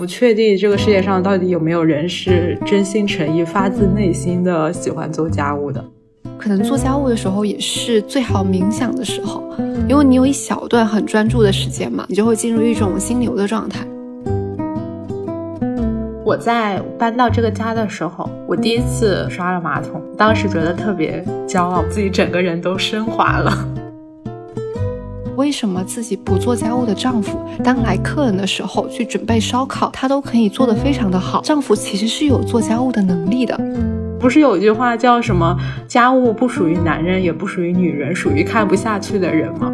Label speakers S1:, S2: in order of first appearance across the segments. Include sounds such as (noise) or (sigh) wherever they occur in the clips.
S1: 不确定这个世界上到底有没有人是真心诚意、发自内心的喜欢做家务的。
S2: 可能做家务的时候也是最好冥想的时候，因为你有一小段很专注的时间嘛，你就会进入一种心流的状态。
S1: 我在搬到这个家的时候，我第一次刷了马桶，当时觉得特别骄傲，自己整个人都升华了。
S2: 为什么自己不做家务的丈夫，当来客人的时候去准备烧烤，他都可以做得非常的好？丈夫其实是有做家务的能力的。
S1: 不是有一句话叫什么？家务不属于男人，也不属于女人，属于看不下去的人吗？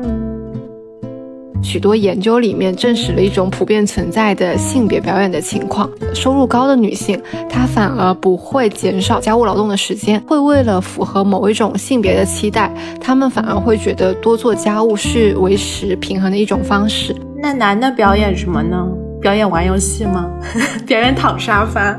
S2: 许多研究里面证实了一种普遍存在的性别表演的情况：收入高的女性，她反而不会减少家务劳动的时间，会为了符合某一种性别的期待，她们反而会觉得多做家务是维持平衡的一种方式。
S1: 那男的表演什么呢？表演玩游戏吗？(laughs) 表演躺沙发？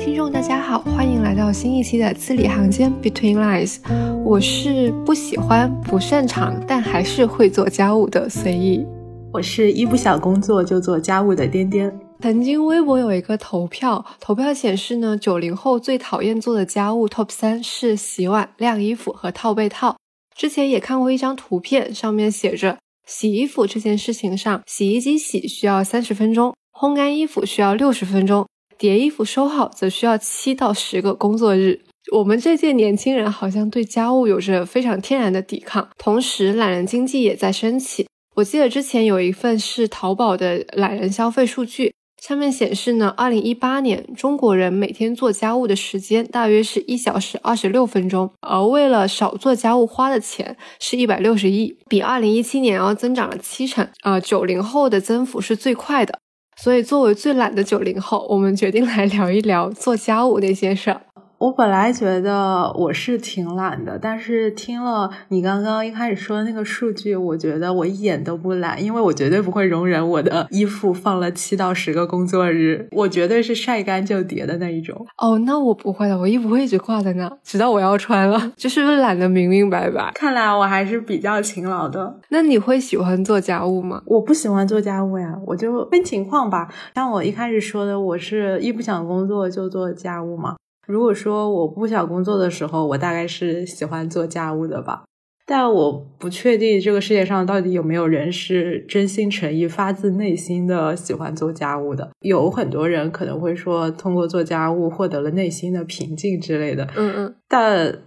S2: 听众大家好，欢迎来到新一期的字里行间 Between Lines。我是不喜欢、不擅长，但还是会做家务的随意。
S1: 我是一不想工作就做家务的颠颠。
S2: 曾经微博有一个投票，投票显示呢，九零后最讨厌做的家务 Top 三是洗碗、晾衣服和套被套。之前也看过一张图片，上面写着洗衣服这件事情上，洗衣机洗需要三十分钟，烘干衣服需要六十分钟。叠衣服收好则需要七到十个工作日。我们这届年轻人好像对家务有着非常天然的抵抗，同时懒人经济也在升起。我记得之前有一份是淘宝的懒人消费数据，上面显示呢，二零一八年中国人每天做家务的时间大约是一小时二十六分钟，而为了少做家务花的钱是一百六十亿，比二零一七年要增长了七成。啊，九零后的增幅是最快的。所以，作为最懒的九零后，我们决定来聊一聊做家务那些事儿。
S1: 我本来觉得我是挺懒的，但是听了你刚刚一开始说的那个数据，我觉得我一点都不懒，因为我绝对不会容忍我的衣服放了七到十个工作日，我绝对是晒干就叠的那一种。
S2: 哦，那我不会的，我衣服会一直挂在那，直到我要穿了，(laughs) 就是懒得明明白白？
S1: 看来我还是比较勤劳的。
S2: 那你会喜欢做家务吗？
S1: 我不喜欢做家务呀，我就分情况吧。像我一开始说的，我是一不想工作就做家务嘛。如果说我不想工作的时候，我大概是喜欢做家务的吧。但我不确定这个世界上到底有没有人是真心诚意、发自内心的喜欢做家务的。有很多人可能会说，通过做家务获得了内心的平静之类的。
S2: 嗯嗯。
S1: 但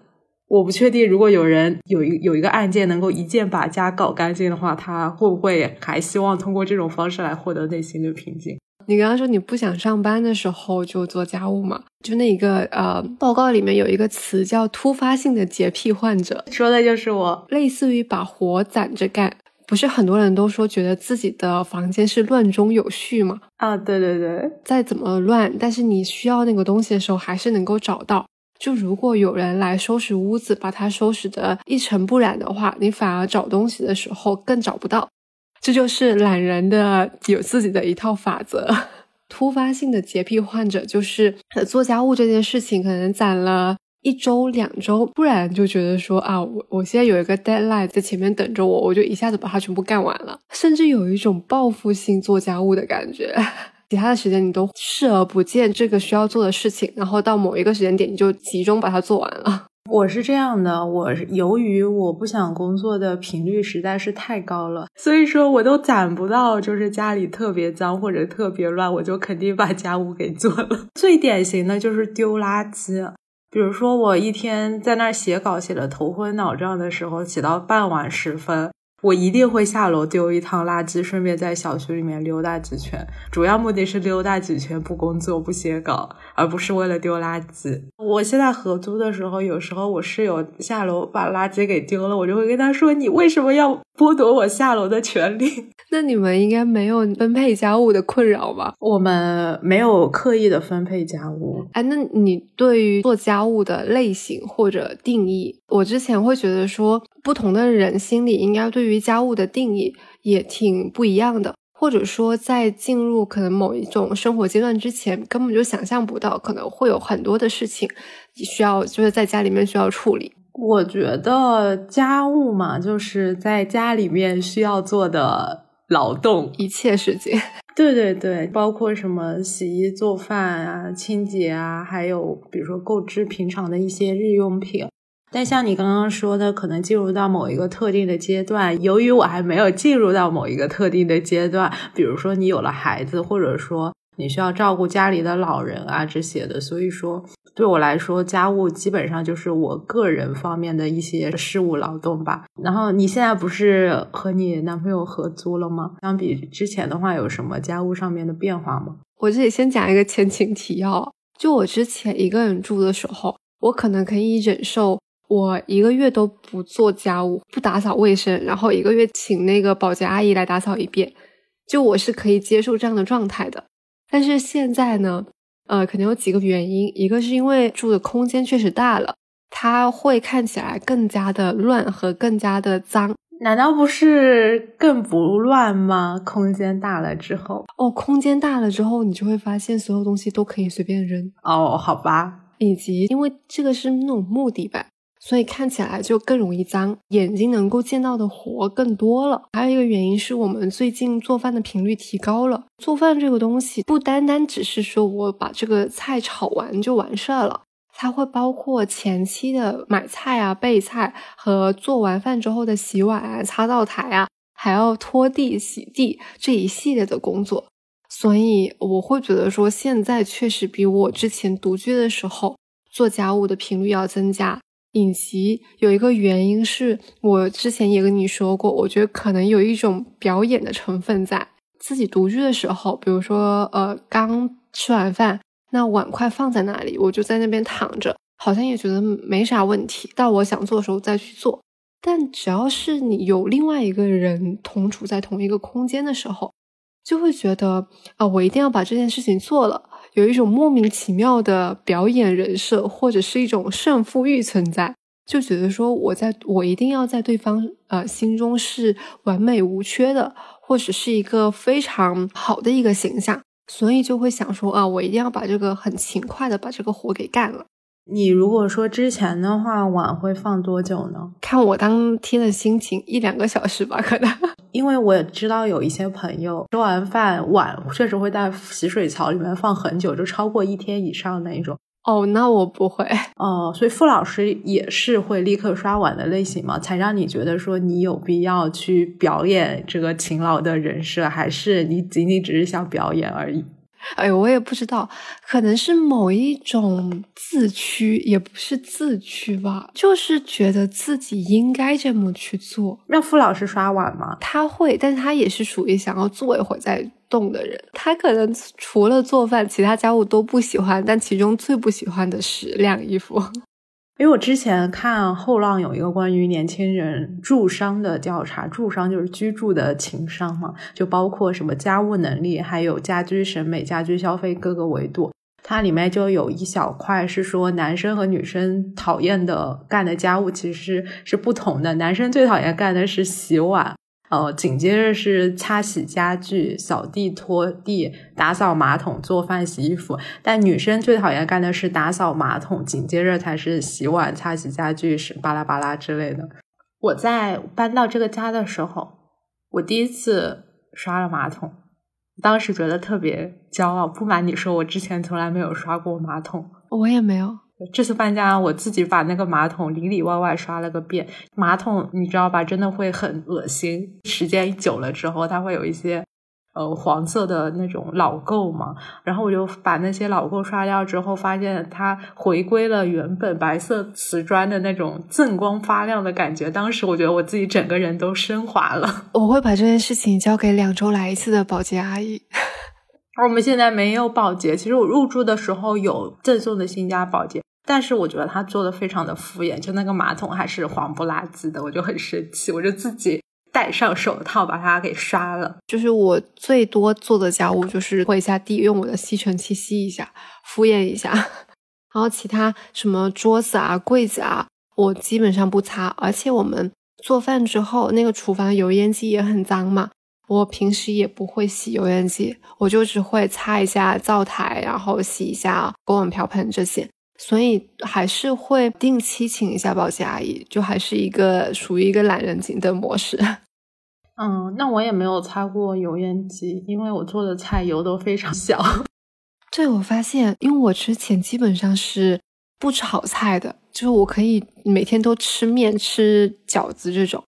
S1: 我不确定，如果有人有一有一个案件能够一键把家搞干净的话，他会不会还希望通过这种方式来获得内心的平静？
S2: 你刚刚说你不想上班的时候就做家务嘛？就那一个呃，报告里面有一个词叫突发性的洁癖患者，
S1: 说的就是我，
S2: 类似于把活攒着干。不是很多人都说觉得自己的房间是乱中有序吗？
S1: 啊，对对对，
S2: 再怎么乱，但是你需要那个东西的时候还是能够找到。就如果有人来收拾屋子，把它收拾的一尘不染的话，你反而找东西的时候更找不到。这就是懒人的有自己的一套法则。突发性的洁癖患者就是做家务这件事情，可能攒了一周两周，不然就觉得说啊，我我现在有一个 deadline 在前面等着我，我就一下子把它全部干完了，甚至有一种报复性做家务的感觉。其他的时间你都视而不见这个需要做的事情，然后到某一个时间点你就集中把它做完了。
S1: 我是这样的，我由于我不想工作的频率实在是太高了，所以说我都攒不到，就是家里特别脏或者特别乱，我就肯定把家务给做了。(laughs) 最典型的就是丢垃圾，比如说我一天在那儿写稿写的头昏脑胀的时候，写到傍晚时分。我一定会下楼丢一趟垃圾，顺便在小区里面溜达几圈。主要目的是溜达几圈，不工作不写稿，而不是为了丢垃圾。我现在合租的时候，有时候我室友下楼把垃圾给丢了，我就会跟他说：“你为什么要剥夺我下楼的权利？” (laughs)
S2: 那你们应该没有分配家务的困扰吧？
S1: 我们没有刻意的分配家务。
S2: 哎，那你对于做家务的类型或者定义，我之前会觉得说。不同的人心里应该对于家务的定义也挺不一样的，或者说在进入可能某一种生活阶段之前，根本就想象不到可能会有很多的事情需要就是在家里面需要处理。
S1: 我觉得家务嘛，就是在家里面需要做的劳动，
S2: 一切事情。(laughs)
S1: 对对对，包括什么洗衣做饭啊、清洁啊，还有比如说购置平常的一些日用品。但像你刚刚说的，可能进入到某一个特定的阶段，由于我还没有进入到某一个特定的阶段，比如说你有了孩子，或者说你需要照顾家里的老人啊这些的，所以说对我来说，家务基本上就是我个人方面的一些事务劳动吧。然后你现在不是和你男朋友合租了吗？相比之前的话，有什么家务上面的变化吗？
S2: 我这里先讲一个前情提要，就我之前一个人住的时候，我可能可以忍受。我一个月都不做家务，不打扫卫生，然后一个月请那个保洁阿姨来打扫一遍，就我是可以接受这样的状态的。但是现在呢，呃，可能有几个原因，一个是因为住的空间确实大了，它会看起来更加的乱和更加的脏。
S1: 难道不是更不乱吗？空间大了之后，
S2: 哦，空间大了之后，你就会发现所有东西都可以随便扔。
S1: 哦，好吧，
S2: 以及因为这个是那种目的吧。所以看起来就更容易脏，眼睛能够见到的活更多了。还有一个原因是我们最近做饭的频率提高了。做饭这个东西不单单只是说我把这个菜炒完就完事儿了，它会包括前期的买菜啊、备菜和做完饭之后的洗碗啊、擦灶台啊，还要拖地、洗地这一系列的工作。所以我会觉得说，现在确实比我之前独居的时候做家务的频率要增加。以及有一个原因是我之前也跟你说过，我觉得可能有一种表演的成分在自己独居的时候，比如说呃刚吃完饭，那碗筷放在那里，我就在那边躺着，好像也觉得没啥问题。到我想做的时候再去做。但只要是你有另外一个人同处在同一个空间的时候，就会觉得啊，我一定要把这件事情做了。有一种莫名其妙的表演人设，或者是一种胜负欲存在，就觉得说我在我一定要在对方呃心中是完美无缺的，或者是一个非常好的一个形象，所以就会想说啊，我一定要把这个很勤快的把这个活给干了。
S1: 你如果说之前的话，碗会放多久呢？
S2: 看我当天的心情，一两个小时吧，可能。
S1: 因为我也知道有一些朋友吃完饭碗确实会在洗水槽里面放很久，就超过一天以上那一种。
S2: 哦，那我不会。
S1: 哦，所以傅老师也是会立刻刷碗的类型吗？才让你觉得说你有必要去表演这个勤劳的人设，还是你仅仅只是想表演而已？
S2: 哎，我也不知道，可能是某一种自驱，也不是自驱吧，就是觉得自己应该这么去做。
S1: 让傅老师刷碗吗？
S2: 他会，但是他也是属于想要坐一会儿再动的人。他可能除了做饭，其他家务都不喜欢，但其中最不喜欢的是晾衣服。
S1: 因为我之前看后浪有一个关于年轻人住商的调查，住商就是居住的情商嘛，就包括什么家务能力，还有家居审美、家居消费各个维度。它里面就有一小块是说男生和女生讨厌的干的家务其实是不同的，男生最讨厌干的是洗碗。呃，紧接着是擦洗家具、扫地、拖地、打扫马桶、做饭、洗衣服。但女生最讨厌干的是打扫马桶，紧接着才是洗碗、擦洗家具，是巴拉巴拉之类的。我在搬到这个家的时候，我第一次刷了马桶，当时觉得特别骄傲。不瞒你说，我之前从来没有刷过马桶，
S2: 我也没有。
S1: 这次搬家，我自己把那个马桶里里外外刷了个遍。马桶你知道吧，真的会很恶心。时间久了之后，它会有一些呃黄色的那种老垢嘛。然后我就把那些老垢刷掉之后，发现它回归了原本白色瓷砖的那种锃光发亮的感觉。当时我觉得我自己整个人都升华了。
S2: 我会把这件事情交给两周来一次的保洁阿姨。
S1: 而 (laughs) 我们现在没有保洁，其实我入住的时候有赠送的新家保洁。但是我觉得他做的非常的敷衍，就那个马桶还是黄不拉几的，我就很生气，我就自己戴上手套把它给刷了。
S2: 就是我最多做的家务就是拖一下地，用我的吸尘器吸一下，敷衍一下。(laughs) 然后其他什么桌子啊、柜子啊，我基本上不擦。而且我们做饭之后，那个厨房油烟机也很脏嘛，我平时也不会洗油烟机，我就只会擦一下灶台，然后洗一下锅碗瓢盆这些。所以还是会定期请一下保洁阿姨，就还是一个属于一个懒人型的模式。(laughs)
S1: 嗯，那我也没有擦过油烟机，因为我做的菜油都非常小。(laughs)
S2: 对，我发现，因为我之前基本上是不炒菜的，就是我可以每天都吃面、吃饺子这种。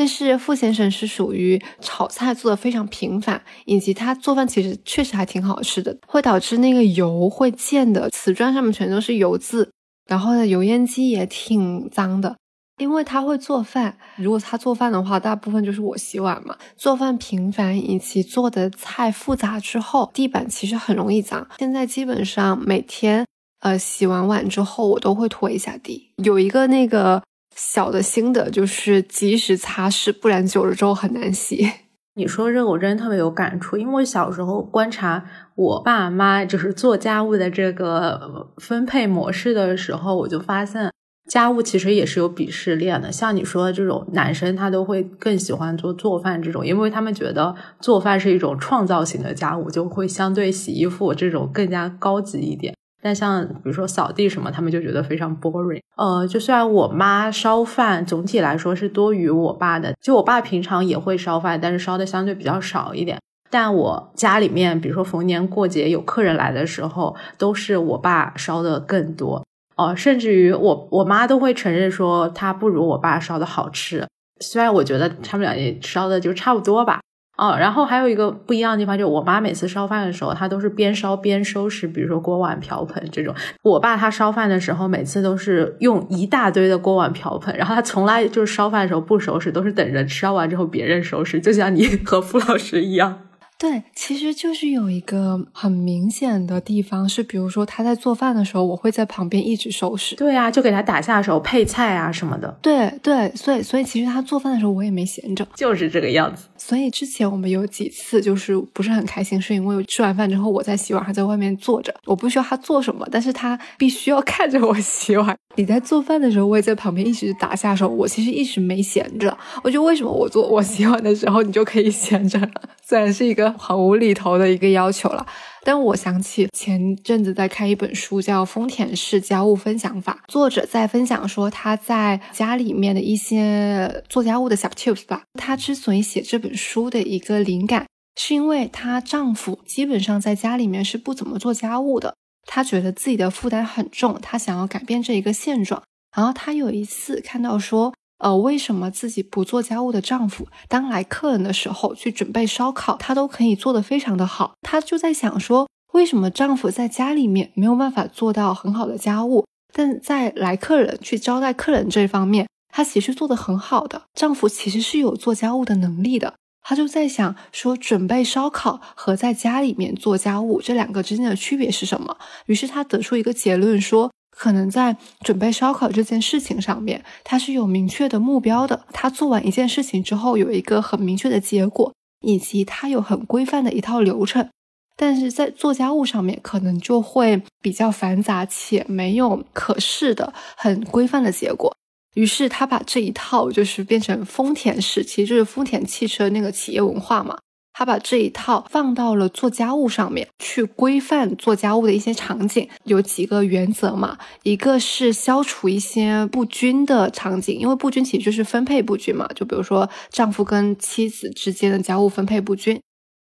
S2: 但是傅先生是属于炒菜做的非常频繁，以及他做饭其实确实还挺好吃的，会导致那个油会溅的，瓷砖上面全都是油渍，然后呢，油烟机也挺脏的。因为他会做饭，如果他做饭的话，大部分就是我洗碗嘛。做饭频繁以及做的菜复杂之后，地板其实很容易脏。现在基本上每天，呃，洗完碗之后，我都会拖一下地。有一个那个小的心得，就是及时擦拭，不然久了之后很难洗。
S1: 你说这个我真的特别有感触，因为我小时候观察我爸妈就是做家务的这个分配模式的时候，我就发现。家务其实也是有鄙视链的，像你说的这种男生，他都会更喜欢做做饭这种，因为他们觉得做饭是一种创造型的家务，就会相对洗衣服这种更加高级一点。但像比如说扫地什么，他们就觉得非常 boring。呃，就虽然我妈烧饭总体来说是多于我爸的，就我爸平常也会烧饭，但是烧的相对比较少一点。但我家里面，比如说逢年过节有客人来的时候，都是我爸烧的更多。哦，甚至于我我妈都会承认说，她不如我爸烧的好吃。虽然我觉得他们俩也烧的就差不多吧。哦，然后还有一个不一样的地方，就是我妈每次烧饭的时候，她都是边烧边收拾，比如说锅碗瓢盆这种。我爸他烧饭的时候，每次都是用一大堆的锅碗瓢盆，然后他从来就是烧饭的时候不收拾，都是等着烧完之后别人收拾，就像你 (laughs) 和付老师一样。
S2: 对，其实就是有一个很明显的地方，是比如说他在做饭的时候，我会在旁边一直收拾。
S1: 对啊，就给他打下手、配菜啊什么的。
S2: 对对，所以所以其实他做饭的时候，我也没闲着，
S1: 就是这个样子。
S2: 所以之前我们有几次就是不是很开心，是因为吃完饭之后我在洗碗，他在外面坐着，我不需要他做什么，但是他必须要看着我洗碗。你在做饭的时候，我也在旁边一直打下手，我其实一直没闲着。我就为什么我做我洗碗的时候，你就可以闲着？(laughs) 虽然是一个很无厘头的一个要求了，但我想起前阵子在看一本书，叫《丰田式家务分享法》，作者在分享说他在家里面的一些做家务的小 tips 吧。他之所以写这本书的一个灵感，是因为她丈夫基本上在家里面是不怎么做家务的。她觉得自己的负担很重，她想要改变这一个现状。然后她有一次看到说，呃，为什么自己不做家务的丈夫，当来客人的时候去准备烧烤，他都可以做得非常的好。她就在想说，为什么丈夫在家里面没有办法做到很好的家务，但在来客人去招待客人这方面，他其实做得很好的。丈夫其实是有做家务的能力的。他就在想说，准备烧烤和在家里面做家务这两个之间的区别是什么？于是他得出一个结论说，可能在准备烧烤这件事情上面，他是有明确的目标的。他做完一件事情之后，有一个很明确的结果，以及他有很规范的一套流程。但是在做家务上面，可能就会比较繁杂且没有可视的很规范的结果。于是他把这一套就是变成丰田式，其实就是丰田汽车那个企业文化嘛。他把这一套放到了做家务上面去规范做家务的一些场景，有几个原则嘛。一个是消除一些不均的场景，因为不均其实就是分配不均嘛。就比如说丈夫跟妻子之间的家务分配不均，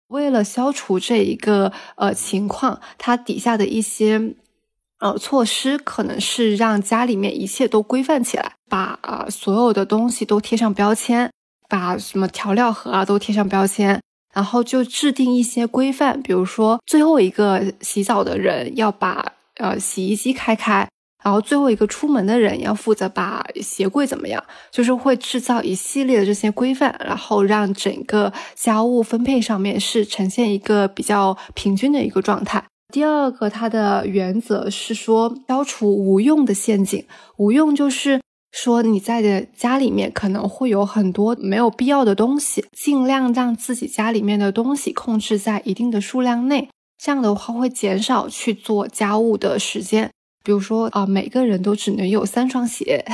S2: 为了消除这一个呃情况，它底下的一些。呃，措施可能是让家里面一切都规范起来，把啊所有的东西都贴上标签，把什么调料盒啊都贴上标签，然后就制定一些规范，比如说最后一个洗澡的人要把呃洗衣机开开，然后最后一个出门的人要负责把鞋柜怎么样，就是会制造一系列的这些规范，然后让整个家务分配上面是呈现一个比较平均的一个状态。第二个，它的原则是说消除无用的陷阱。无用就是说你在的家里面可能会有很多没有必要的东西，尽量让自己家里面的东西控制在一定的数量内。这样的话会减少去做家务的时间。比如说啊，每个人都只能有三双鞋，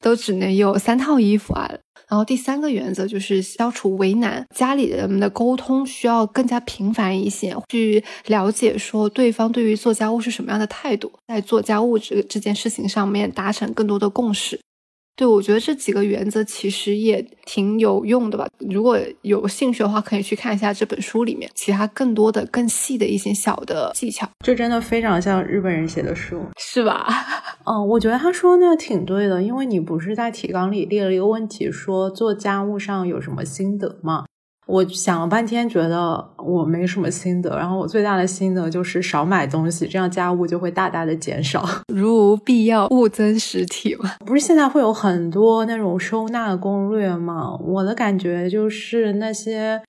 S2: 都只能有三套衣服啊。然后第三个原则就是消除为难，家里人们的沟通需要更加频繁一些，去了解说对方对于做家务是什么样的态度，在做家务这这件事情上面达成更多的共识。对，我觉得这几个原则其实也挺有用的吧。如果有兴趣的话，可以去看一下这本书里面其他更多的、更细的一些小的技巧。
S1: 这真的非常像日本人写的书，
S2: 是吧？(laughs)
S1: 嗯，我觉得他说那个挺对的，因为你不是在提纲里列了一个问题，说做家务上有什么心得吗？我想了半天，觉得我没什么心得。然后我最大的心得就是少买东西，这样家务就会大大的减少。(laughs)
S2: 如无必要，勿增实体嘛。
S1: 不是现在会有很多那种收纳攻略吗？我的感觉就是那些。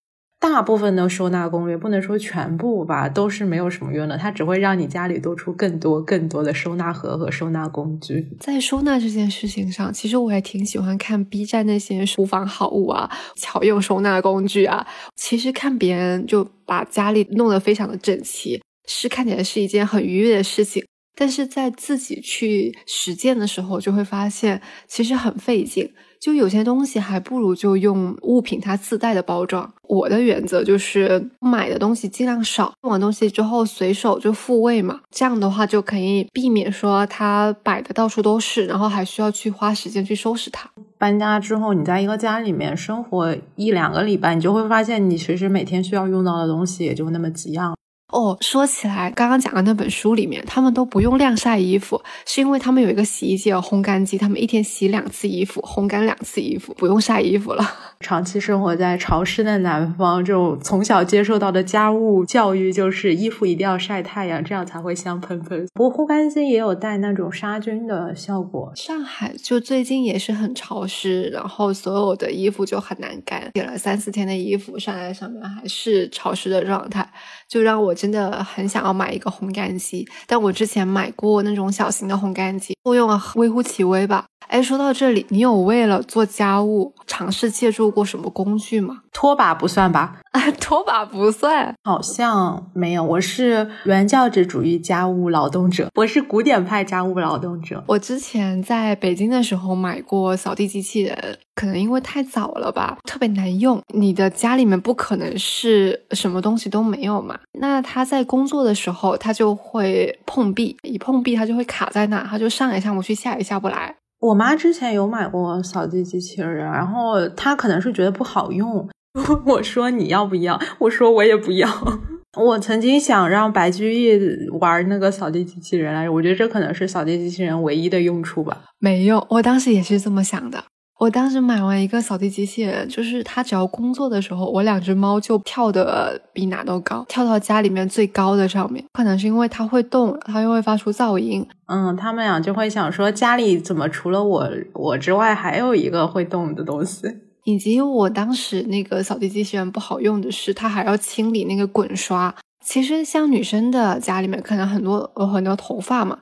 S1: 大部分的收纳攻略不能说全部吧，都是没有什么用的。它只会让你家里多出更多更多的收纳盒和收纳工具。
S2: 在收纳这件事情上，其实我也挺喜欢看 B 站那些厨房好物啊、巧用收纳工具啊。其实看别人就把家里弄得非常的整齐，是看起来是一件很愉悦的事情。但是在自己去实践的时候，就会发现其实很费劲。就有些东西还不如就用物品它自带的包装。我的原则就是买的东西尽量少，用完东西之后随手就复位嘛。这样的话就可以避免说它摆的到处都是，然后还需要去花时间去收拾它。
S1: 搬家之后，你在一个家里面生活一两个礼拜，你就会发现你其实每天需要用到的东西也就那么几样。
S2: 哦，说起来，刚刚讲的那本书里面，他们都不用晾晒衣服，是因为他们有一个洗衣机和烘干机，他们一天洗两次衣服，烘干两次衣服，不用晒衣服了。(laughs)
S1: 长期生活在潮湿的南方，这种从小接受到的家务教育就是衣服一定要晒太阳，这样才会香喷喷。不过烘干机也有带那种杀菌的效果。
S2: 上海就最近也是很潮湿，然后所有的衣服就很难干，洗了三四天的衣服晒在上面还是潮湿的状态。就让我真的很想要买一个烘干机，但我之前买过那种小型的烘干机，作用微乎其微吧。哎，说到这里，你有为了做家务尝试借助过什么工具吗？
S1: 拖把不算吧？(laughs)
S2: 啊，拖把不算，
S1: 好像没有。我是原教旨主义家务劳动者，我是古典派家务劳动者。
S2: 我之前在北京的时候买过扫地机器人，可能因为太早了吧，特别难用。你的家里面不可能是什么东西都没有嘛？那它在工作的时候，它就会碰壁，一碰壁它就会卡在那，它就上也上不去，下也下不来。
S1: 我妈之前有买过扫地机器人，然后她可能是觉得不好用。(laughs) 我说你要不要？我说我也不要。(laughs) 我曾经想让白居易玩那个扫地机器人来着，我觉得这可能是扫地机器人唯一的用处吧。
S2: 没有，我当时也是这么想的。我当时买完一个扫地机器人，就是它只要工作的时候，我两只猫就跳的比哪都高，跳到家里面最高的上面。可能是因为它会动，它又会发出噪音。
S1: 嗯，他们俩就会想说，家里怎么除了我我之外，还有一个会动的东西。(laughs)
S2: 以及我当时那个扫地机器人不好用的是，它还要清理那个滚刷。其实像女生的家里面，可能很多有很多头发嘛，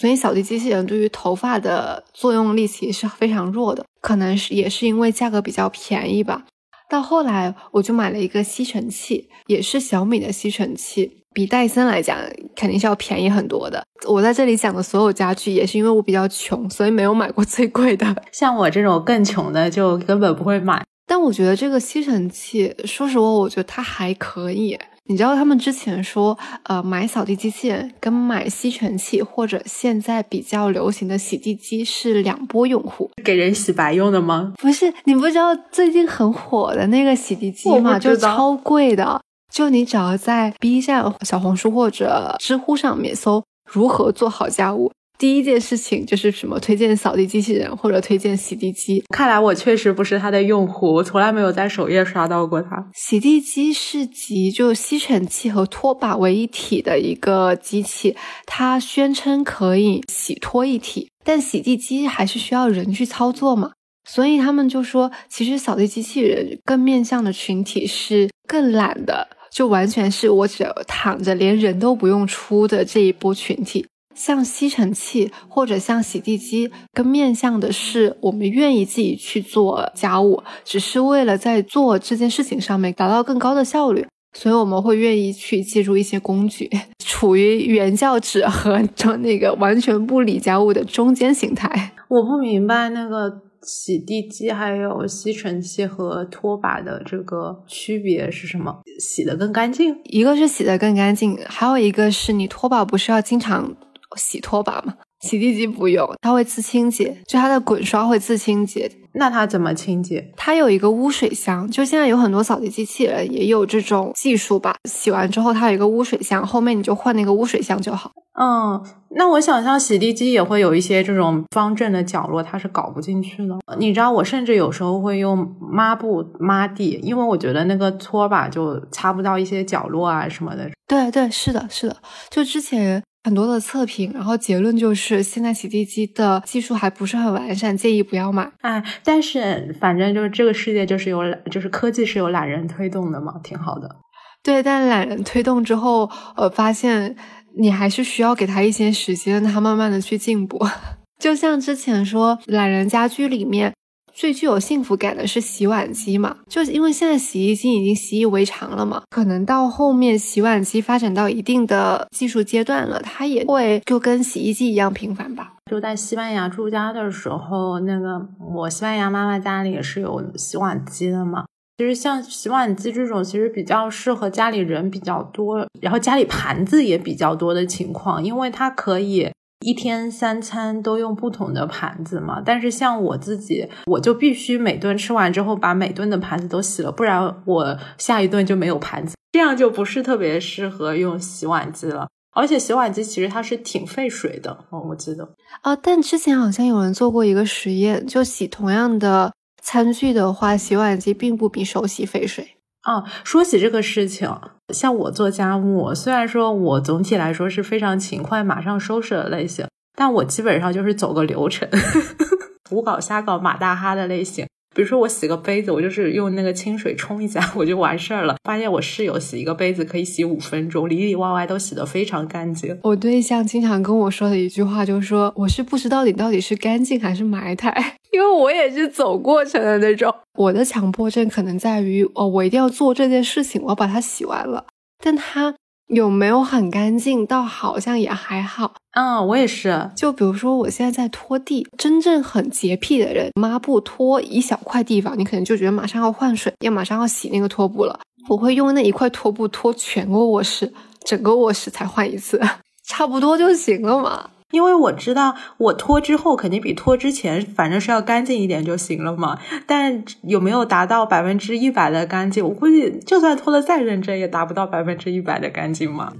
S2: 所以扫地机器人对于头发的作用力其实是非常弱的。可能是也是因为价格比较便宜吧。到后来我就买了一个吸尘器，也是小米的吸尘器。比戴森来讲，肯定是要便宜很多的。我在这里讲的所有家具，也是因为我比较穷，所以没有买过最贵的。(laughs)
S1: 像我这种更穷的，就根本不会买。
S2: 但我觉得这个吸尘器，说实话，我觉得它还可以。你知道他们之前说，呃，买扫地机器人跟买吸尘器，或者现在比较流行的洗地机是两波用户，
S1: 给人洗白用的吗？
S2: 不是，你不知道最近很火的那个洗地机吗？就超贵的。就你只要在 B 站、小红书或者知乎上面搜如何做好家务，第一件事情就是什么推荐扫地机器人或者推荐洗地机。
S1: 看来我确实不是它的用户，我从来没有在首页刷到过它。
S2: 洗地机是集就吸尘器和拖把为一体的一个机器，它宣称可以洗拖一体，但洗地机还是需要人去操作嘛。所以他们就说，其实扫地机器人更面向的群体是更懒的。就完全是我只躺着，连人都不用出的这一波群体，像吸尘器或者像洗地机，更面向的是我们愿意自己去做家务，只是为了在做这件事情上面达到更高的效率，所以我们会愿意去借助一些工具，(laughs) 处于原教旨和 (laughs) 那个完全不理家务的中间形态。
S1: 我不明白那个。洗地机还有吸尘器和拖把的这个区别是什么？洗得更干净，
S2: 一个是洗得更干净，还有一个是你拖把不是要经常洗拖把嘛？洗地机不用，它会自清洁，就它的滚刷会自清洁。
S1: 那它怎么清洁？
S2: 它有一个污水箱，就现在有很多扫地机器人也有这种技术吧。洗完之后，它有一个污水箱，后面你就换那个污水箱就好。
S1: 嗯，那我想象洗地机也会有一些这种方正的角落，它是搞不进去的。你知道，我甚至有时候会用抹布抹地，因为我觉得那个搓把就擦不到一些角落啊什么的。
S2: 对对，是的，是的。就之前很多的测评，然后结论就是现在洗地机的技术还不是很完善，建议不要买。
S1: 哎，但是反正就是这个世界就是有就是科技是由懒人推动的嘛，挺好的。
S2: 对，但懒人推动之后，呃，发现。你还是需要给他一些时间，他慢慢的去进步。(laughs) 就像之前说，懒人家居里面最具有幸福感的是洗碗机嘛，就是因为现在洗衣机已经习以为常了嘛，可能到后面洗碗机发展到一定的技术阶段了，它也会就跟洗衣机一样频繁吧。
S1: 就在西班牙住家的时候，那个我西班牙妈妈家里也是有洗碗机的嘛。其实像洗碗机这种，其实比较适合家里人比较多，然后家里盘子也比较多的情况，因为它可以一天三餐都用不同的盘子嘛。但是像我自己，我就必须每顿吃完之后把每顿的盘子都洗了，不然我下一顿就没有盘子，这样就不是特别适合用洗碗机了。而且洗碗机其实它是挺费水的，哦，我记得
S2: 啊，但之前好像有人做过一个实验，就洗同样的。餐具的话，洗碗机并不比手洗费水
S1: 啊。说起这个事情，像我做家务，虽然说我总体来说是非常勤快、马上收拾的类型，但我基本上就是走个流程，(laughs) 胡搞瞎搞、马大哈的类型。比如说我洗个杯子，我就是用那个清水冲一下，(laughs) 我就完事儿了。发现我室友洗一个杯子可以洗五分钟，里里外外都洗得非常干净。
S2: 我对象经常跟我说的一句话就是说，我是不知道你到底是干净还是埋汰，(laughs) 因为我也是走过程的那种。我的强迫症可能在于，哦，我一定要做这件事情，我要把它洗完了，但他。有没有很干净？倒好像也还好。
S1: 嗯，我也是。
S2: 就比如说，我现在在拖地，真正很洁癖的人，抹布拖一小块地方，你可能就觉得马上要换水，要马上要洗那个拖布了。我会用那一块拖布拖全个卧室，整个卧室才换一次，(laughs) 差不多就行了嘛。
S1: 因为我知道，我脱之后肯定比脱之前，反正是要干净一点就行了嘛。但有没有达到百分之一百的干净？我估计就算脱的再认真，也达不到百分之一百的干净嘛。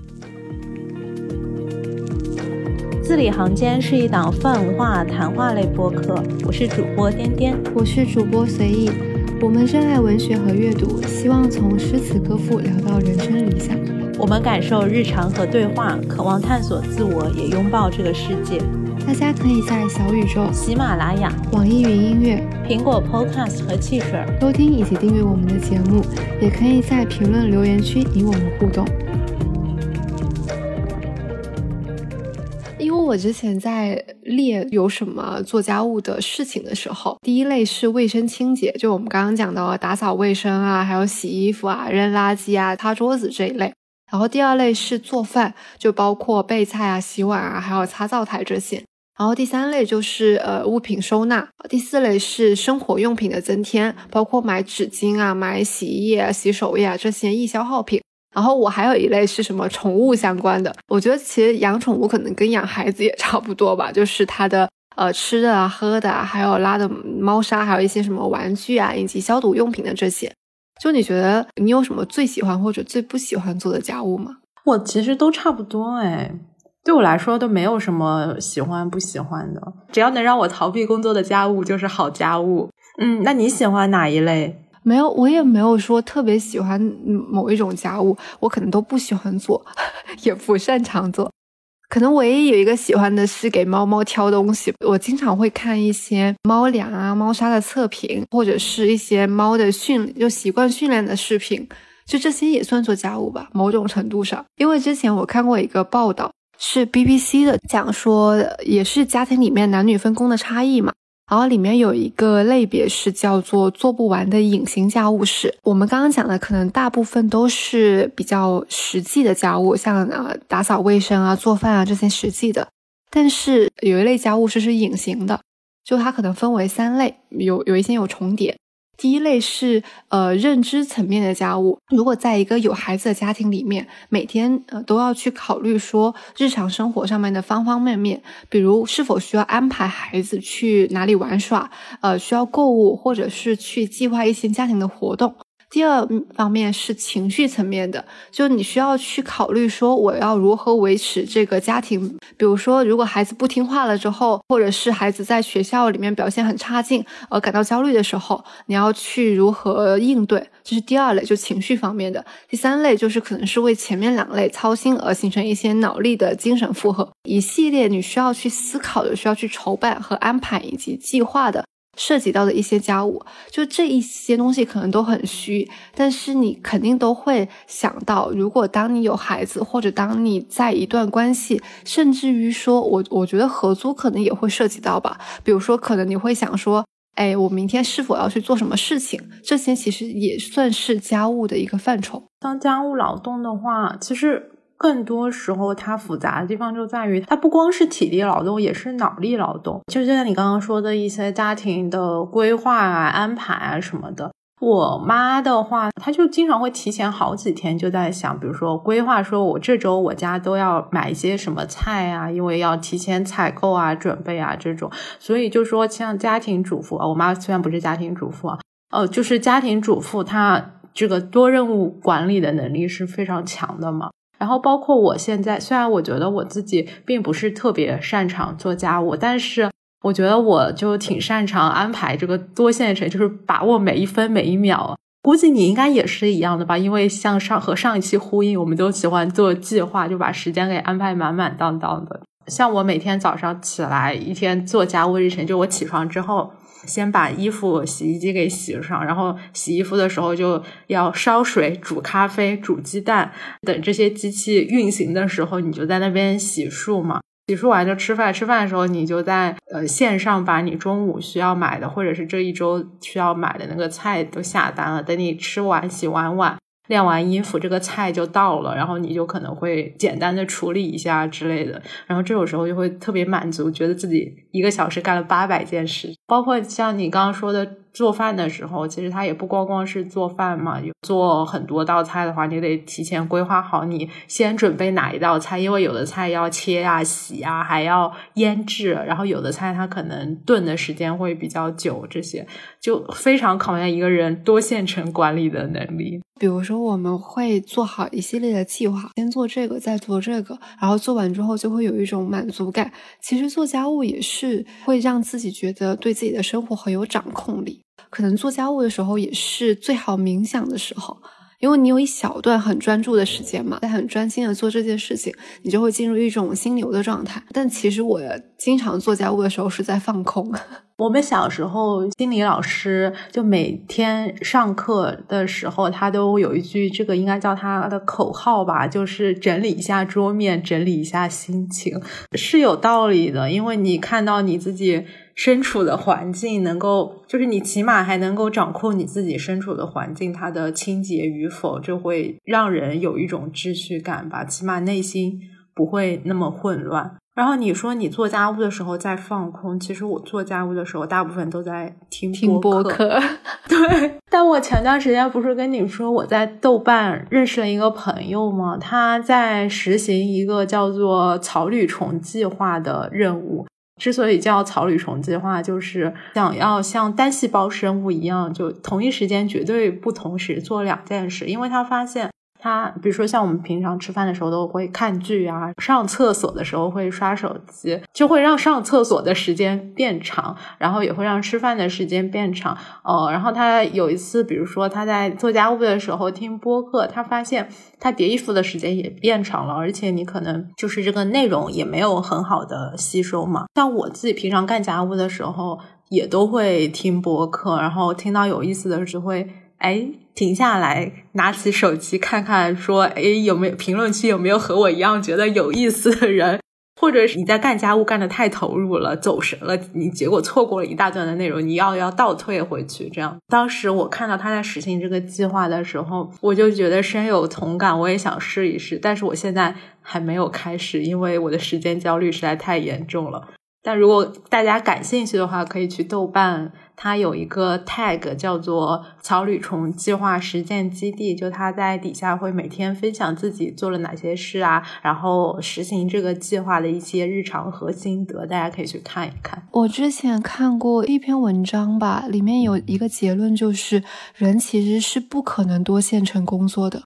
S1: 字里行间是一档泛文化谈话类播客，我是主播颠颠，
S2: 我是主播随意。我们热爱文学和阅读，希望从诗词歌赋聊到人生理想。
S1: 我们感受日常和对话，渴望探索自我，也拥抱这个世界。
S2: 大家可以在小宇宙、
S1: 喜马拉雅、
S2: 网易云音乐、
S1: 苹果 Podcast 和汽水
S2: 收听以及订阅我们的节目，也可以在评论留言区与我们互动。因为我之前在列有什么做家务的事情的时候，第一类是卫生清洁，就我们刚刚讲到打扫卫生啊，还有洗衣服啊、扔垃圾啊、擦桌子这一类。然后第二类是做饭，就包括备菜啊、洗碗啊，还有擦灶台这些。然后第三类就是呃物品收纳。第四类是生活用品的增添，包括买纸巾啊、买洗衣液、啊洗手液啊这些易消耗品。然后我还有一类是什么宠物相关的。我觉得其实养宠物可能跟养孩子也差不多吧，就是它的呃吃的啊、喝的啊，还有拉的猫砂，还有一些什么玩具啊，以及消毒用品的这些。就你觉得你有什么最喜欢或者最不喜欢做的家务吗？
S1: 我其实都差不多哎，对我来说都没有什么喜欢不喜欢的，只要能让我逃避工作的家务就是好家务。嗯，那你喜欢哪一类？
S2: 没有，我也没有说特别喜欢某一种家务，我可能都不喜欢做，(laughs) 也不擅长做。可能唯一有一个喜欢的是给猫猫挑东西，我经常会看一些猫粮啊、猫砂的测评，或者是一些猫的训就习惯训练的视频，就这些也算做家务吧，某种程度上。因为之前我看过一个报道，是 BBC 的，讲说也是家庭里面男女分工的差异嘛。然后里面有一个类别是叫做做不完的隐形家务事。我们刚刚讲的可能大部分都是比较实际的家务，像呃打扫卫生啊、做饭啊这些实际的。但是有一类家务事是隐形的，就它可能分为三类，有有一些有重叠。第一类是呃认知层面的家务。如果在一个有孩子的家庭里面，每天呃都要去考虑说日常生活上面的方方面面，比如是否需要安排孩子去哪里玩耍，呃需要购物，或者是去计划一些家庭的活动。第二方面是情绪层面的，就你需要去考虑说我要如何维持这个家庭。比如说，如果孩子不听话了之后，或者是孩子在学校里面表现很差劲，而感到焦虑的时候，你要去如何应对？这是第二类，就情绪方面的。第三类就是可能是为前面两类操心而形成一些脑力的精神负荷，一系列你需要去思考的、需要去筹办和安排以及计划的。涉及到的一些家务，就这一些东西可能都很虚，但是你肯定都会想到，如果当你有孩子，或者当你在一段关系，甚至于说，我我觉得合租可能也会涉及到吧。比如说，可能你会想说，哎，我明天是否要去做什么事情？这些其实也算是家务的一个范畴。
S1: 当家务劳动的话，其实。更多时候，它复杂的地方就在于，它不光是体力劳动，也是脑力劳动。就像你刚刚说的一些家庭的规划啊、安排啊什么的。我妈的话，她就经常会提前好几天就在想，比如说规划，说我这周我家都要买一些什么菜啊，因为要提前采购啊、准备啊这种。所以就说像家庭主妇啊，我妈虽然不是家庭主妇啊，哦，就是家庭主妇，她这个多任务管理的能力是非常强的嘛。然后包括我现在，虽然我觉得我自己并不是特别擅长做家务，但是我觉得我就挺擅长安排这个多线程，就是把握每一分每一秒。估计你应该也是一样的吧？因为像上和上一期呼应，我们都喜欢做计划，就把时间给安排满满当当的。像我每天早上起来，一天做家务日程，就我起床之后。先把衣服洗衣机给洗上，然后洗衣服的时候就要烧水、煮咖啡、煮鸡蛋，等这些机器运行的时候，你就在那边洗漱嘛。洗漱完就吃饭，吃饭的时候你就在呃线上把你中午需要买的或者是这一周需要买的那个菜都下单了。等你吃完、洗完碗。晾完衣服，这个菜就到了，然后你就可能会简单的处理一下之类的，然后这种时候就会特别满足，觉得自己一个小时干了八百件事，包括像你刚刚说的。做饭的时候，其实它也不光光是做饭嘛。做很多道菜的话，你得提前规划好，你先准备哪一道菜，因为有的菜要切啊、洗啊，还要腌制，然后有的菜它可能炖的时间会比较久，这些就非常考验一个人多线程管理的能力。
S2: 比如说，我们会做好一系列的计划，先做这个，再做这个，然后做完之后就会有一种满足感。其实做家务也是会让自己觉得对自己的生活很有掌控力。可能做家务的时候也是最好冥想的时候，因为你有一小段很专注的时间嘛，在很专心的做这件事情，你就会进入一种心流的状态。但其实我经常做家务的时候是在放空。(laughs)
S1: 我们小时候，心理老师就每天上课的时候，他都有一句，这个应该叫他的口号吧，就是整理一下桌面，整理一下心情，是有道理的。因为你看到你自己身处的环境，能够就是你起码还能够掌控你自己身处的环境，它的清洁与否，就会让人有一种秩序感吧，起码内心不会那么混乱。然后你说你做家务的时候在放空，其实我做家务的时候大部分都在听播
S2: 客。(laughs) (laughs)
S1: 对，但我前段时间不是跟你说我在豆瓣认识了一个朋友吗？他在实行一个叫做“草履虫计划”的任务。之所以叫“草履虫计划”，就是想要像单细胞生物一样，就同一时间绝对不同时做两件事，因为他发现。他比如说像我们平常吃饭的时候都会看剧啊，上厕所的时候会刷手机，就会让上厕所的时间变长，然后也会让吃饭的时间变长。哦，然后他有一次，比如说他在做家务的时候听播客，他发现他叠衣服的时间也变长了，而且你可能就是这个内容也没有很好的吸收嘛。像我自己平常干家务的时候也都会听播客，然后听到有意思的就会。哎，停下来，拿起手机看看，说，哎，有没有评论区有没有和我一样觉得有意思的人？或者是你在干家务干的太投入了，走神了，你结果错过了一大段的内容，你要要倒退回去。这样，当时我看到他在实行这个计划的时候，我就觉得深有同感，我也想试一试，但是我现在还没有开始，因为我的时间焦虑实在太严重了。但如果大家感兴趣的话，可以去豆瓣，它有一个 tag 叫做“草履虫计划实践基地”，就他在底下会每天分享自己做了哪些事啊，然后实行这个计划的一些日常和心得，大家可以去看一看。
S2: 我之前看过一篇文章吧，里面有一个结论，就是人其实是不可能多线程工作的。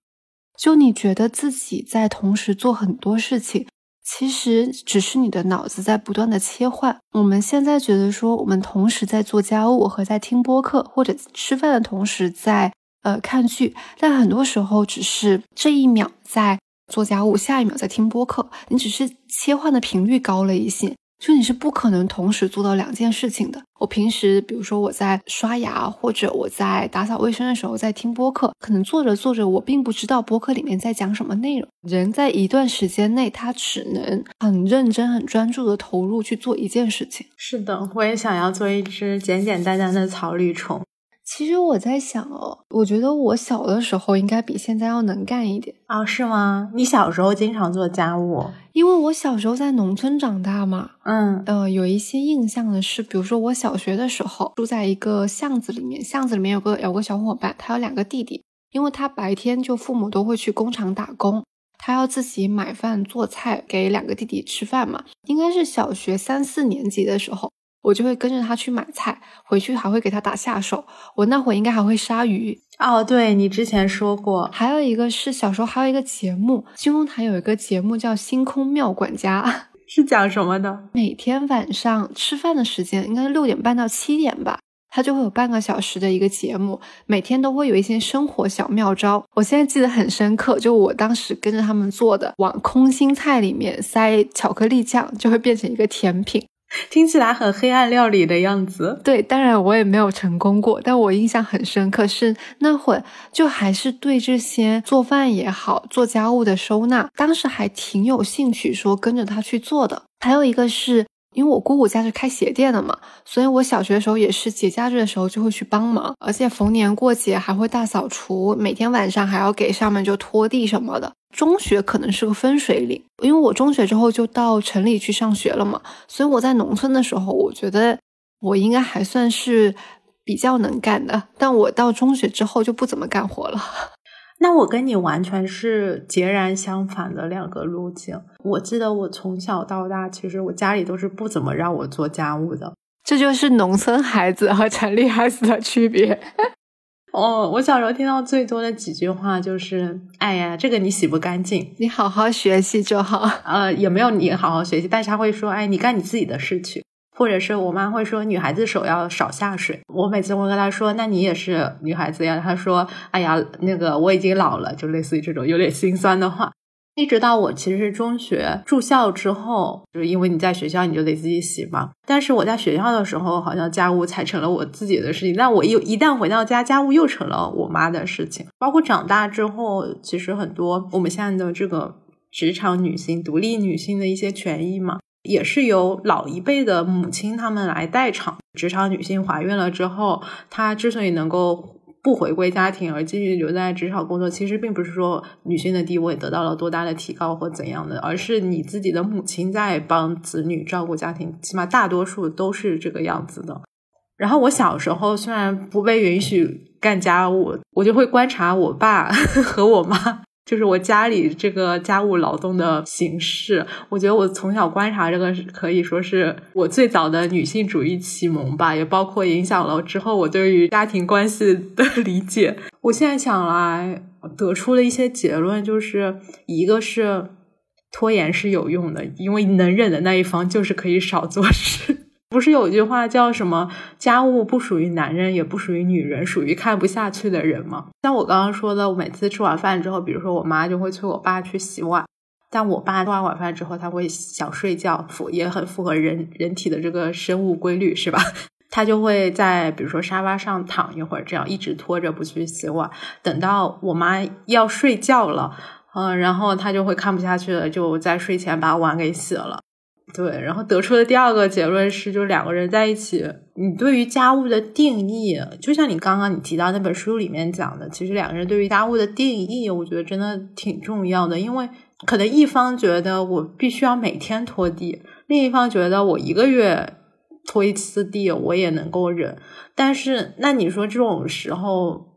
S2: 就你觉得自己在同时做很多事情。其实只是你的脑子在不断的切换。我们现在觉得说，我们同时在做家务和在听播客，或者吃饭的同时在呃看剧，但很多时候只是这一秒在做家务，下一秒在听播客，你只是切换的频率高了一些。就你是不可能同时做到两件事情的。我平时，比如说我在刷牙或者我在打扫卫生的时候，在听播客，可能做着做着，我并不知道播客里面在讲什么内容。人在一段时间内，他只能很认真、很专注的投入去做一件事情。
S1: 是的，我也想要做一只简简单单的草履虫。
S2: 其实我在想哦，我觉得我小的时候应该比现在要能干一点
S1: 啊？是吗？你小时候经常做家务？
S2: 因为我小时候在农村长大嘛。
S1: 嗯
S2: 呃，有一些印象的是，比如说我小学的时候住在一个巷子里面，巷子里面有个有个小伙伴，他有两个弟弟，因为他白天就父母都会去工厂打工，他要自己买饭做菜给两个弟弟吃饭嘛。应该是小学三四年级的时候。我就会跟着他去买菜，回去还会给他打下手。我那会应该还会杀鱼
S1: 哦。对你之前说过，
S2: 还有一个是小时候还有一个节目，金空台有一个节目叫《星空妙管家》，(laughs)
S1: 是讲什么的？
S2: 每天晚上吃饭的时间应该是六点半到七点吧，他就会有半个小时的一个节目，每天都会有一些生活小妙招。我现在记得很深刻，就我当时跟着他们做的，往空心菜里面塞巧克力酱，就会变成一个甜品。(laughs)
S1: 听起来很黑暗料理的样子。
S2: 对，当然我也没有成功过，但我印象很深刻，是那会就还是对这些做饭也好、做家务的收纳，当时还挺有兴趣，说跟着他去做的。还有一个是。因为我姑姑家是开鞋店的嘛，所以我小学的时候也是节假日的时候就会去帮忙，而且逢年过节还会大扫除，每天晚上还要给上面就拖地什么的。中学可能是个分水岭，因为我中学之后就到城里去上学了嘛，所以我在农村的时候，我觉得我应该还算是比较能干的，但我到中学之后就不怎么干活了。(laughs)
S1: 那我跟你完全是截然相反的两个路径。我记得我从小到大，其实我家里都是不怎么让我做家务的。
S2: 这就是农村孩子和城里孩子的区别。
S1: 哦，我小时候听到最多的几句话就是：“哎呀，这个你洗不干净，
S2: 你好好学习就好。”
S1: 呃，也没有你好好学习，但是他会说：“哎，你干你自己的事去。”或者是我妈会说女孩子手要少下水，我每次会跟她说，那你也是女孩子呀。她说，哎呀，那个我已经老了，就类似于这种有点心酸的话。一直到我其实中学住校之后，就是因为你在学校你就得自己洗嘛。但是我在学校的时候，好像家务才成了我自己的事情。但我又一旦回到家，家务又成了我妈的事情。包括长大之后，其实很多我们现在的这个职场女性、独立女性的一些权益嘛。也是由老一辈的母亲他们来代偿。职场女性怀孕了之后，她之所以能够不回归家庭而继续留在职场工作，其实并不是说女性的地位得到了多大的提高或怎样的，而是你自己的母亲在帮子女照顾家庭，起码大多数都是这个样子的。然后我小时候虽然不被允许干家务，我就会观察我爸 (laughs) 和我妈。就是我家里这个家务劳动的形式，我觉得我从小观察这个可以说是我最早的女性主义启蒙吧，也包括影响了之后我对于家庭关系的理解。我现在想来得出了一些结论，就是一个是拖延是有用的，因为能忍的那一方就是可以少做事。不是有一句话叫什么“家务不属于男人，也不属于女人，属于看不下去的人”吗？像我刚刚说的，我每次吃完饭之后，比如说我妈就会催我爸去洗碗，但我爸吃完晚饭之后，他会想睡觉，符也很符合人人体的这个生物规律，是吧？(laughs) 他就会在比如说沙发上躺一会儿，这样一直拖着不去洗碗，等到我妈要睡觉了，嗯，然后他就会看不下去了，就在睡前把碗给洗了。对，然后得出的第二个结论是，就是两个人在一起，你对于家务的定义，就像你刚刚你提到那本书里面讲的，其实两个人对于家务的定义，我觉得真的挺重要的，因为可能一方觉得我必须要每天拖地，另一方觉得我一个月拖一次地我也能够忍，但是那你说这种时候，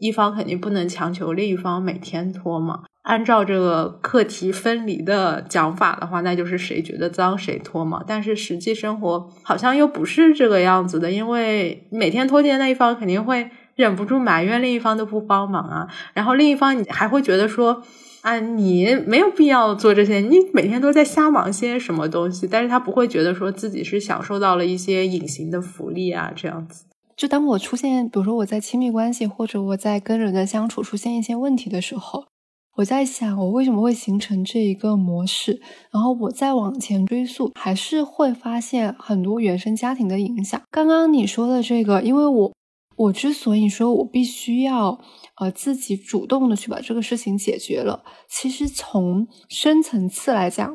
S1: 一方肯定不能强求另一方每天拖嘛。按照这个课题分离的讲法的话，那就是谁觉得脏谁拖嘛。但是实际生活好像又不是这个样子的，因为每天拖地那一方肯定会忍不住埋怨另一方都不帮忙啊。然后另一方你还会觉得说啊，你没有必要做这些，你每天都在瞎忙些什么东西。但是他不会觉得说自己是享受到了一些隐形的福利啊，这样子。
S2: 就当我出现，比如说我在亲密关系或者我在跟人的相处出现一些问题的时候。我在想，我为什么会形成这一个模式？然后我再往前追溯，还是会发现很多原生家庭的影响。刚刚你说的这个，因为我我之所以说我必须要呃自己主动的去把这个事情解决了，其实从深层次来讲，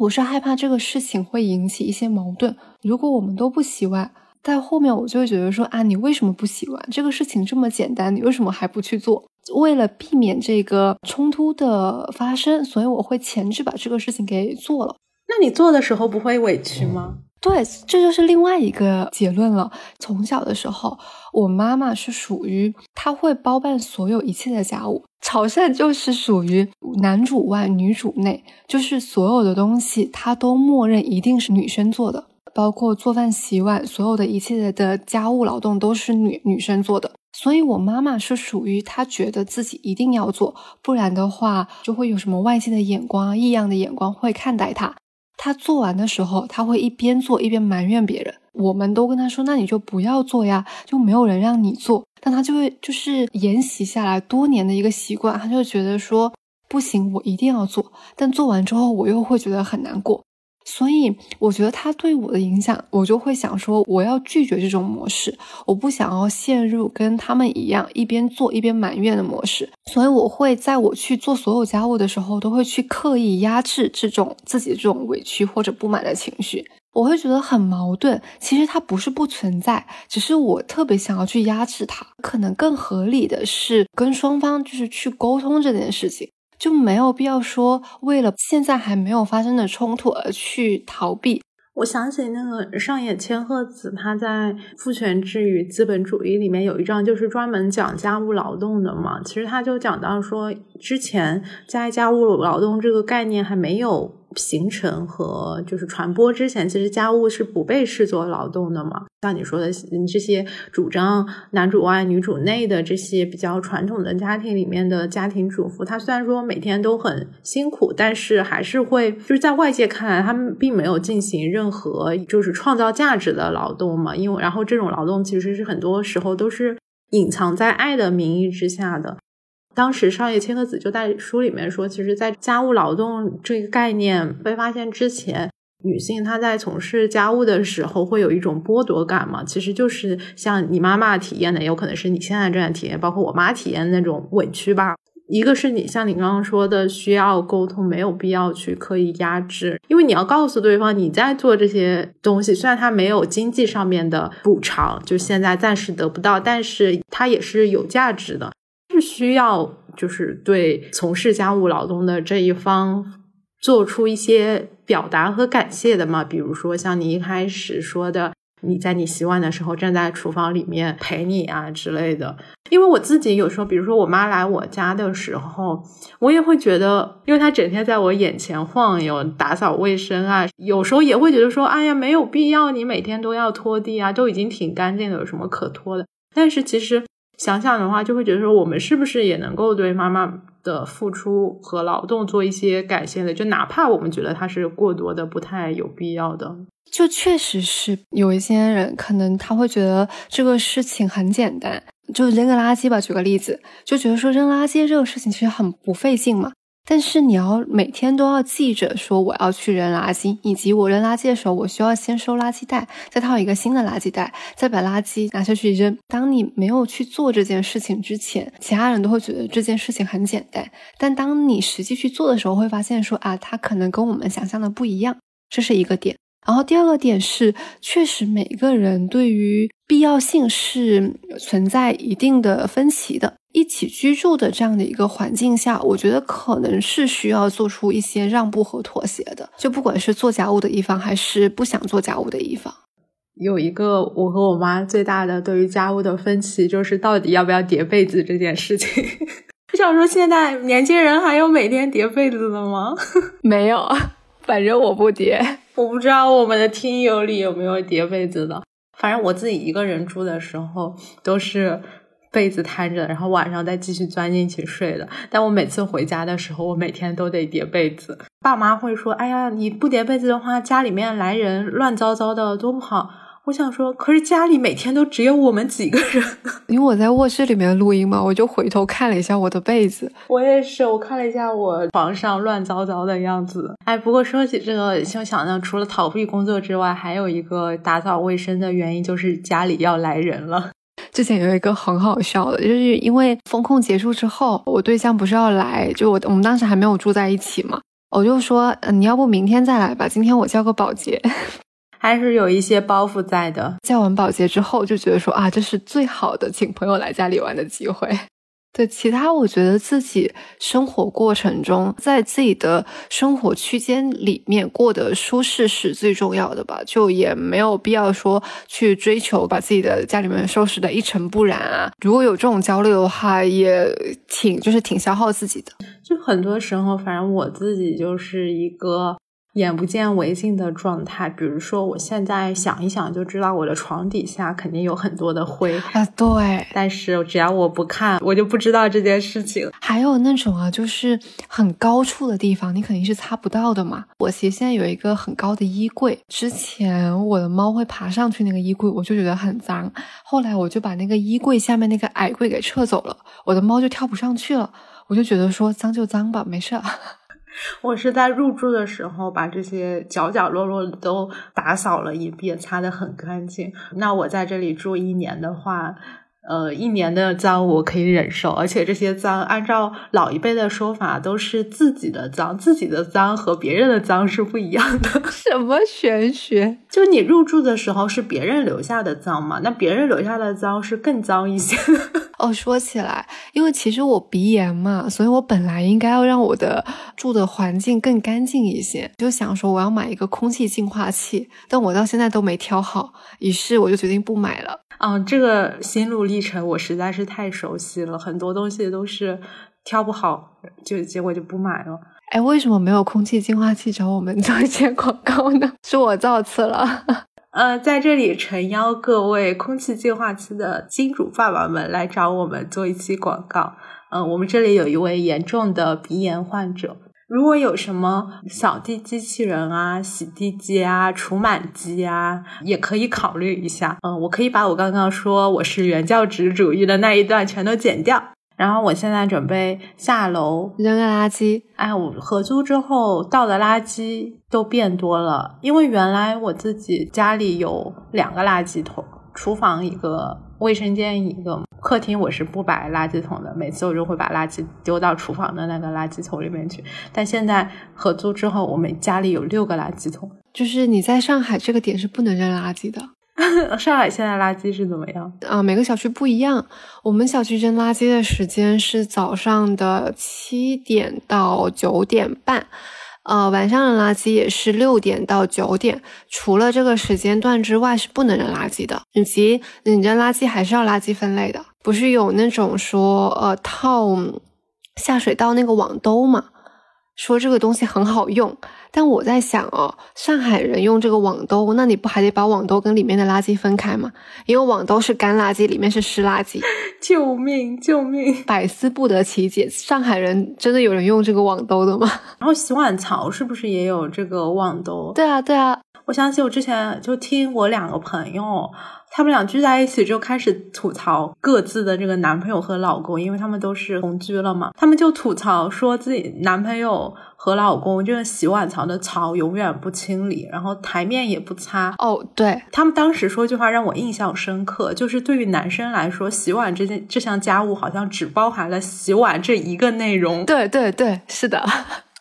S2: 我是害怕这个事情会引起一些矛盾。如果我们都不洗碗，在后面我就会觉得说啊，你为什么不洗碗？这个事情这么简单，你为什么还不去做？为了避免这个冲突的发生，所以我会前置把这个事情给做了。
S1: 那你做的时候不会委屈吗？
S2: 对，这就是另外一个结论了。从小的时候，我妈妈是属于她会包办所有一切的家务。潮汕就是属于男主外女主内，就是所有的东西她都默认一定是女生做的，包括做饭、洗碗，所有的一切的家务劳动都是女女生做的。所以，我妈妈是属于她觉得自己一定要做，不然的话就会有什么外界的眼光、异样的眼光会看待她。她做完的时候，她会一边做一边埋怨别人。我们都跟她说：“那你就不要做呀，就没有人让你做。”但她就会就是沿袭下来多年的一个习惯，她就觉得说：“不行，我一定要做。”但做完之后，我又会觉得很难过。所以我觉得他对我的影响，我就会想说，我要拒绝这种模式，我不想要陷入跟他们一样一边做一边埋怨的模式。所以我会在我去做所有家务的时候，都会去刻意压制这种自己这种委屈或者不满的情绪。我会觉得很矛盾，其实它不是不存在，只是我特别想要去压制它。可能更合理的是跟双方就是去沟通这件事情。就没有必要说为了现在还没有发生的冲突而去逃避。
S1: 我想起那个上野千鹤子，他在《父权制与资本主义》里面有一章就是专门讲家务劳动的嘛。其实他就讲到说，之前在家务劳动这个概念还没有。形成和就是传播之前，其实家务是不被视作劳动的嘛。像你说的这些主张男主外女主内的这些比较传统的家庭里面的家庭主妇，她虽然说每天都很辛苦，但是还是会就是在外界看来，他们并没有进行任何就是创造价值的劳动嘛。因为然后这种劳动其实是很多时候都是隐藏在爱的名义之下的。当时上野千鹤子就在书里面说，其实，在家务劳动这个概念被发现之前，女性她在从事家务的时候会有一种剥夺感嘛？其实就是像你妈妈体验的，有可能是你现在正在体验，包括我妈体验那种委屈吧。一个是你像你刚刚说的，需要沟通，没有必要去刻意压制，因为你要告诉对方你在做这些东西，虽然它没有经济上面的补偿，就现在暂时得不到，但是它也是有价值的。需要，就是对从事家务劳动的这一方做出一些表达和感谢的嘛？比如说像你一开始说的，你在你洗碗的时候站在厨房里面陪你啊之类的。因为我自己有时候，比如说我妈来我家的时候，我也会觉得，因为她整天在我眼前晃悠，打扫卫生啊，有时候也会觉得说，哎呀，没有必要，你每天都要拖地啊，都已经挺干净的，有什么可拖的？但是其实。想想的话，就会觉得说，我们是不是也能够对妈妈的付出和劳动做一些感谢的？就哪怕我们觉得它是过多的、不太有必要的，
S2: 就确实是有一些人可能他会觉得这个事情很简单，就扔个垃圾吧。举个例子，就觉得说扔垃圾这个事情其实很不费劲嘛。但是你要每天都要记着说我要去扔垃圾，以及我扔垃圾的时候，我需要先收垃圾袋，再套一个新的垃圾袋，再把垃圾拿下去扔。当你没有去做这件事情之前，其他人都会觉得这件事情很简单。但当你实际去做的时候，会发现说啊，它可能跟我们想象的不一样。这是一个点。然后第二个点是，确实每个人对于必要性是存在一定的分歧的。一起居住的这样的一个环境下，我觉得可能是需要做出一些让步和妥协的。就不管是做家务的一方，还是不想做家务的一方，
S1: 有一个我和我妈最大的对于家务的分歧，就是到底要不要叠被子这件事情。(laughs) 我想说，现在年轻人还有每天叠被子的吗？(laughs)
S2: 没有，反正我不叠。
S1: 我不知道我们的听友里有没有叠被子的。反正我自己一个人住的时候，都是被子摊着，然后晚上再继续钻进去睡的。但我每次回家的时候，我每天都得叠被子。爸妈会说：“哎呀，你不叠被子的话，家里面来人乱糟糟的，多不好。”我想说，可是家里每天都只有我们几个人。(laughs)
S2: 因为我在卧室里面录音嘛，我就回头看了一下我的被子。
S1: 我也是，我看了一下我床上乱糟糟的样子。哎，不过说起这个，就想到除了逃避工作之外，还有一个打扫卫生的原因，就是家里要来人了。
S2: 之前有一个很好笑的，就是因为风控结束之后，我对象不是要来，就我我们当时还没有住在一起嘛，我就说，你要不明天再来吧，今天我叫个保洁。(laughs)
S1: 还是有一些包袱在的。
S2: 叫完保洁之后，就觉得说啊，这是最好的请朋友来家里玩的机会。对，其他我觉得自己生活过程中，在自己的生活区间里面过得舒适是最重要的吧。就也没有必要说去追求把自己的家里面收拾的一尘不染啊。如果有这种焦虑的话，也挺就是挺消耗自己的。
S1: 就很多时候，反正我自己就是一个。眼不见为净的状态，比如说，我现在想一想就知道我的床底下肯定有很多的灰
S2: 啊。对，
S1: 但是只要我不看，我就不知道这件事情。
S2: 还有那种啊，就是很高处的地方，你肯定是擦不到的嘛。我其实现在有一个很高的衣柜，之前我的猫会爬上去那个衣柜，我就觉得很脏。后来我就把那个衣柜下面那个矮柜给撤走了，我的猫就跳不上去了。我就觉得说脏就脏吧，没事。(laughs)
S1: 我是在入住的时候把这些角角落落都打扫了一遍，擦得很干净。那我在这里住一年的话。呃，一年的脏我可以忍受，而且这些脏按照老一辈的说法都是自己的脏，自己的脏和别人的脏是不一样的。(laughs)
S2: 什么玄学？
S1: 就你入住的时候是别人留下的脏嘛？那别人留下的脏是更脏一些。(laughs)
S2: 哦，说起来，因为其实我鼻炎嘛，所以我本来应该要让我的住的环境更干净一些，就想说我要买一个空气净化器，但我到现在都没挑好，于是我就决定不买了。
S1: 嗯，这个心路历程我实在是太熟悉了，很多东西都是挑不好，就结果就不买了。
S2: 哎，为什么没有空气净化器找我们做一些广告呢？(laughs) 是我造次了。(laughs)
S1: 呃，在这里诚邀各位空气净化器的金主爸爸们来找我们做一期广告。嗯，我们这里有一位严重的鼻炎患者。如果有什么扫地机器人啊、洗地机啊、除螨机啊，也可以考虑一下。嗯，我可以把我刚刚说我是原教旨主义的那一段全都剪掉。然后我现在准备下楼
S2: 扔个垃圾。
S1: 哎，我合租之后倒的垃圾都变多了，因为原来我自己家里有两个垃圾桶，厨房一个，卫生间一个。客厅我是不摆垃圾桶的，每次我就会把垃圾丢到厨房的那个垃圾桶里面去。但现在合租之后，我们家里有六个垃圾桶。
S2: 就是你在上海这个点是不能扔垃圾的。(laughs)
S1: 上海现在垃圾是怎么样？
S2: 啊，每个小区不一样。我们小区扔垃圾的时间是早上的七点到九点半。呃，晚上的垃圾也是六点到九点，除了这个时间段之外是不能扔垃圾的。以及你扔垃圾还是要垃圾分类的，不是有那种说呃套下水道那个网兜嘛？说这个东西很好用，但我在想哦，上海人用这个网兜，那你不还得把网兜跟里面的垃圾分开吗？因为网兜是干垃圾，里面是湿垃圾。(laughs)
S1: 救命！救命！
S2: 百思不得其解，上海人真的有人用这个网兜的吗？(laughs)
S1: 然后洗碗槽是不是也有这个网兜？
S2: 对啊，对啊。
S1: 我想起我之前就听我两个朋友。他们俩聚在一起就开始吐槽各自的这个男朋友和老公，因为他们都是同居了嘛。他们就吐槽说自己男朋友和老公这个洗碗槽的槽永远不清理，然后台面也不擦。
S2: 哦，对
S1: 他们当时说句话让我印象深刻，就是对于男生来说，洗碗这件这项家务好像只包含了洗碗这一个内容。
S2: 对对对，是的。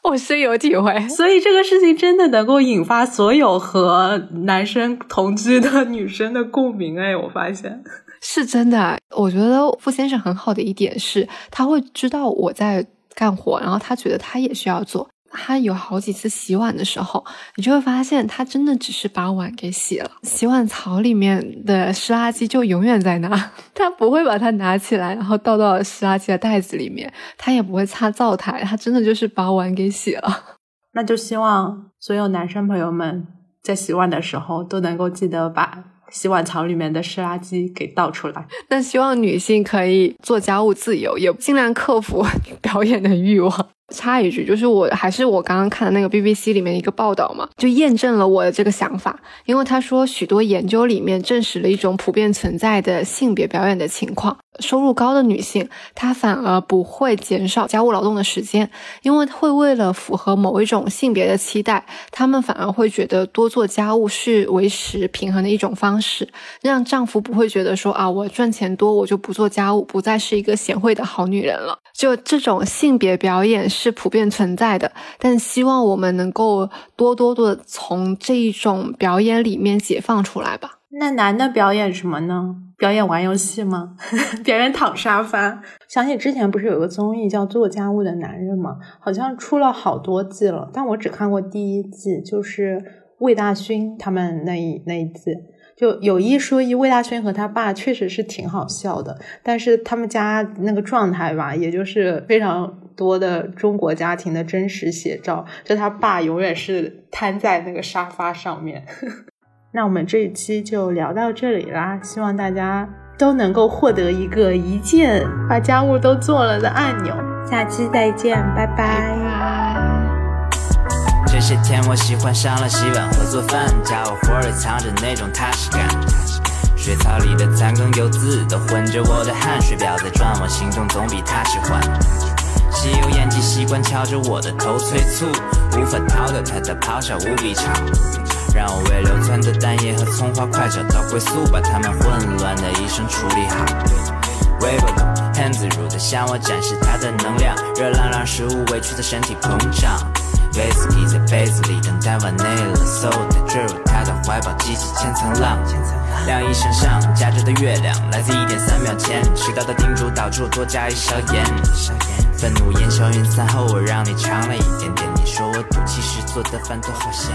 S2: 我深有体会。(laughs)
S1: 所以这个事情真的能够引发所有和男生同居的女生的共鸣哎，我发现
S2: 是真的。我觉得傅先生很好的一点是，他会知道我在干活，然后他觉得他也需要做。他有好几次洗碗的时候，你就会发现他真的只是把碗给洗了，洗碗槽里面的湿垃圾就永远在那，(laughs) 他不会把它拿起来，然后倒到湿垃圾的袋子里面，他也不会擦灶台，他真的就是把碗给洗了。(laughs)
S1: 那就希望所有男生朋友们在洗碗的时候都能够记得把洗碗槽里面的湿垃圾给倒出来。(laughs)
S2: 那希望女性可以做家务自由，也尽量克服表演的欲望。插一句，就是我还是我刚刚看的那个 BBC 里面一个报道嘛，就验证了我的这个想法。因为他说，许多研究里面证实了一种普遍存在的性别表演的情况：收入高的女性，她反而不会减少家务劳动的时间，因为会为了符合某一种性别的期待，她们反而会觉得多做家务是维持平衡的一种方式，让丈夫不会觉得说啊，我赚钱多，我就不做家务，不再是一个贤惠的好女人了。就这种性别表演。是普遍存在的，但希望我们能够多多的从这一种表演里面解放出来吧。
S1: 那男的表演什么呢？表演玩游戏吗？(laughs) 表演躺沙发？想起之前不是有个综艺叫《做家务的男人》吗？好像出了好多季了，但我只看过第一季，就是魏大勋他们那一那一季。就有一说一，魏大勋和他爸确实是挺好笑的，但是他们家那个状态吧，也就是非常多的中国家庭的真实写照。就他爸永远是瘫在那个沙发上面。那我们这一期就聊到这里啦，希望大家都能够获得一个一键把家务都做了的按钮。下期再见，拜拜。
S3: 这些天我喜欢上了洗碗和做饭，家务活里藏着那种踏实感。水槽里的残羹油渍都混着我的汗水，表在转，我心中总比他迟缓。吸油烟机习惯敲着我的头催促，无法逃掉它的咆哮无比吵。让我为流窜的蛋液和葱花快找到归宿，把它们混乱的一生处理好。微波炉很自如地向我展示它的能量，热浪让食物委屈的身体膨胀。威士忌在杯子里等待完内了，soda 坠入他的怀抱，激起千层浪。晾衣绳上夹着的月亮，来自一点三秒前。迟到的叮嘱导致我多加一勺盐。愤怒烟消云散后，我让你尝了一点点。你说我赌气时做的饭都好咸。